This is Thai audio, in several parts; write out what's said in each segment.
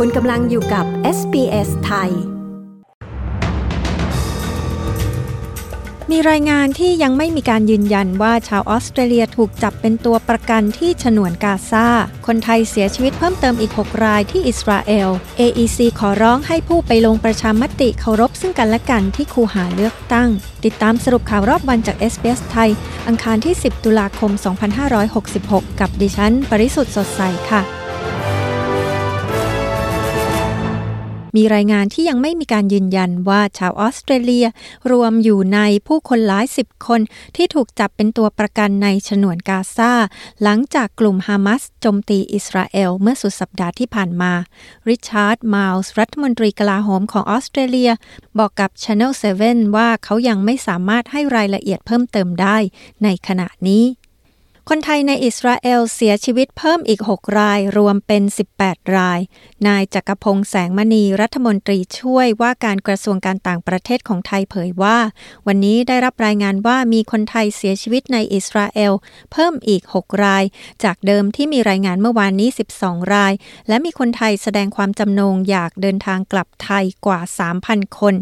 คุณกำลังอยู่กับ SBS ไทย มีรายงานที่ยังไม่มีการยืนยันว่าชาวออสเตรเลียถูกจับเป็นตัวประกันที่ฉนวนกาซา คนไทยเสียชีวิตเพิ่มเติมอีก 6 รายที่อิสราเอล AEC ขอร้องให้ผู้ไปลงประชามติเคารพซึ่งกันและกันที่คูหาเลือกตั้ง ติดตามสรุปข่าวรอบวันจาก SBS ไทย อังคารที่ 10 ตุลาคม 2566 กับดิฉัน ปริสุทธ์สดใสค่ะ มีรายงานที่ยังไม่มีการยืนยันว่าชาวออสเตรเลีย รวมอยู่ในผู้คนหลายสิบคนที่ถูกจับเป็นตัวประกันในฉนวนกาซาหลังจากกลุ่มฮามาสโจมตีอิสราเอลเมื่อสุดสัปดาห์ที่ผ่านมา ริชาร์ดมาลส์รัฐมนตรีกลาโหมของออสเตรเลีย บอกกับ Channel 7 ว่าเขายังไม่สามารถให้รายละเอียดเพิ่มเติมได้ในขณะนี้ คนไทยในอิสราเอลเสียชีวิตเพิ่มอีก 6 รายรวมเป็น 18 ราย นายจักรพงษ์แสงมณีรัฐมนตรีช่วยว่าการกระทรวงการต่างประเทศของไทยเผยว่า วันนี้ได้รับรายงานว่ามีคนไทยเสียชีวิตในอิสราเอลเพิ่มอีก 6 ราย จากเดิมที่มีรายงานเมื่อวานนี้ 12 ราย และมีคนไทยแสดงความจำนงอยากเดินทางกลับไทยกว่า 3,000 คน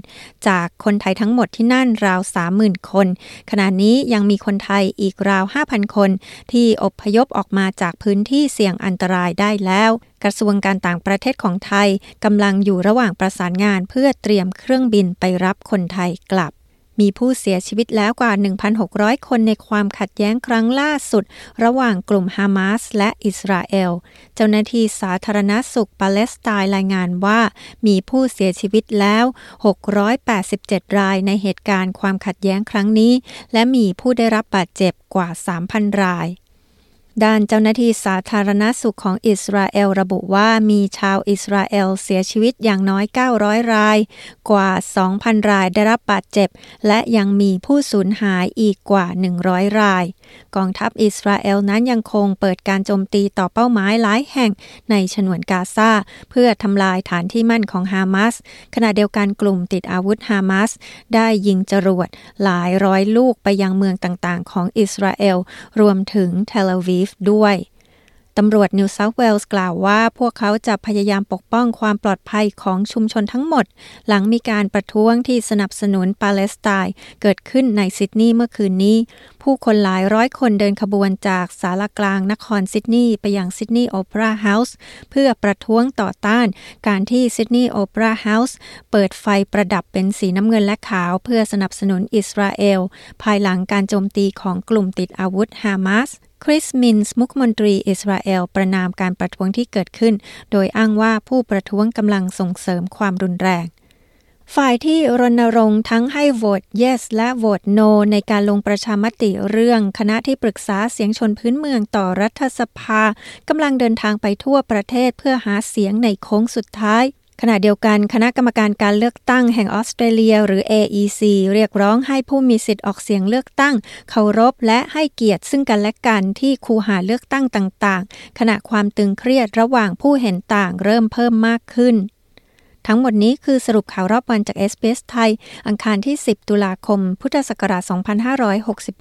จากคนไทยทั้งหมดที่นั่นราว 30,000 คน ขณะนี้ยังมีคนไทยอีกราว 5,000 คนที่อพยพออกมาจากพื้นที่เสี่ยงอันตรายได้แล้ว กระทรวงการต่างประเทศของไทยกำลังอยู่ระหว่างประสานงานเพื่อเตรียมเครื่องบินไปรับคนไทยกลับ มีผู้เสียชีวิตแล้วกว่า 1,600 คนในความขัดแย้งครั้งล่าสุด ระหว่างกลุ่มฮามาสและอิสราเอล เจ้าหน้าที่สาธารณสุขปาเลสไตน์รายงานว่า มีผู้เสียชีวิตแล้ว 687 รายในเหตุการณ์ความขัดแย้งครั้งนี้ และมีผู้ได้รับบาดเจ็บกว่า 3,000 ราย ด้านเจ้าหน้าที่สาธารณสุขของอิสราเอลระบุว่ามีชาวอิสราเอลเสียชีวิตอย่างน้อย 900 ราย กว่า 2,000 รายได้รับบาดเจ็บ และยังมีผู้สูญหายอีกกว่า 100 ราย กองทัพอิสราเอลนั้นยังคงเปิดการโจมตีต่อเป้าหมายหลายแห่งในฉนวนกาซาเพื่อทำลายฐานที่มั่นของฮามาสขณะเดียวกันกลุ่มติดอาวุธฮามาสได้ยิงจรวดหลายร้อยลูกไปยังเมืองต่างๆ ของอิสราเอลรวมถึงเทลอาวีฟด้วยตำรวจนิวเซาท์เวลส์กล่าวว่า พวกเขาจะพยายามปกป้องความปลอดภัยของชุมชนทั้งหมด หลังมีการประท้วงที่สนับสนุนปาเลสไตน์เกิดขึ้นในซิดนีย์เมื่อคืนนี้ ผู้คนหลายร้อยคนเดินขบวนจากศาลากลางนครซิดนีย์ไปยังซิดนีย์โอเปร่าเฮาส์เพื่อประท้วงต่อต้าน การที่ซิดนีย์โอเปร่าเฮาส์เปิดไฟประดับเป็นสีน้ำเงินและขาว เพื่อสนับสนุนอิสราเอล ภายหลังการโจมตีของกลุ่มติดอาวุธฮามาส คริสมินส์มุกมนตรีอิสราเอล ประนามการประท้วงที่เกิดขึ้น โดยอ้างว่าผู้ประท้วงกำลังส่งเสริมความรุนแรง ฝ่ายที่รณรงค์ทั้งให้โหวต yes และโหวต no ในการลงประชามติเรื่องคณะที่ปรึกษาเสียงชนพื้นเมืองต่อรัฐสภากำลังเดินทางไปทั่วประเทศเพื่อหาเสียงในโค้งสุดท้าย ขณะเดียวกันคณะกรรมการการเลือกตั้งแห่งออสเตรเลีย หรือ AEC เรียกร้องให้ผู้มีสิทธิ์ออกเสียงเลือกตั้ง เคารพและให้เกียรติซึ่งกันและกันที่คูหาเลือกตั้งต่างๆ ขณะความตึงเครียดระหว่างผู้เห็นต่างเริ่มเพิ่มมากขึ้น ทั้งหมดนี้คือสรุปข่าวรอบวันจากเอสเปสไทย อังคารที่ 10 ตุลาคม พุทธศักราช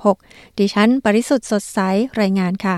2566 ดิฉัน ปริสุทธ์สดใสรายงานค่ะ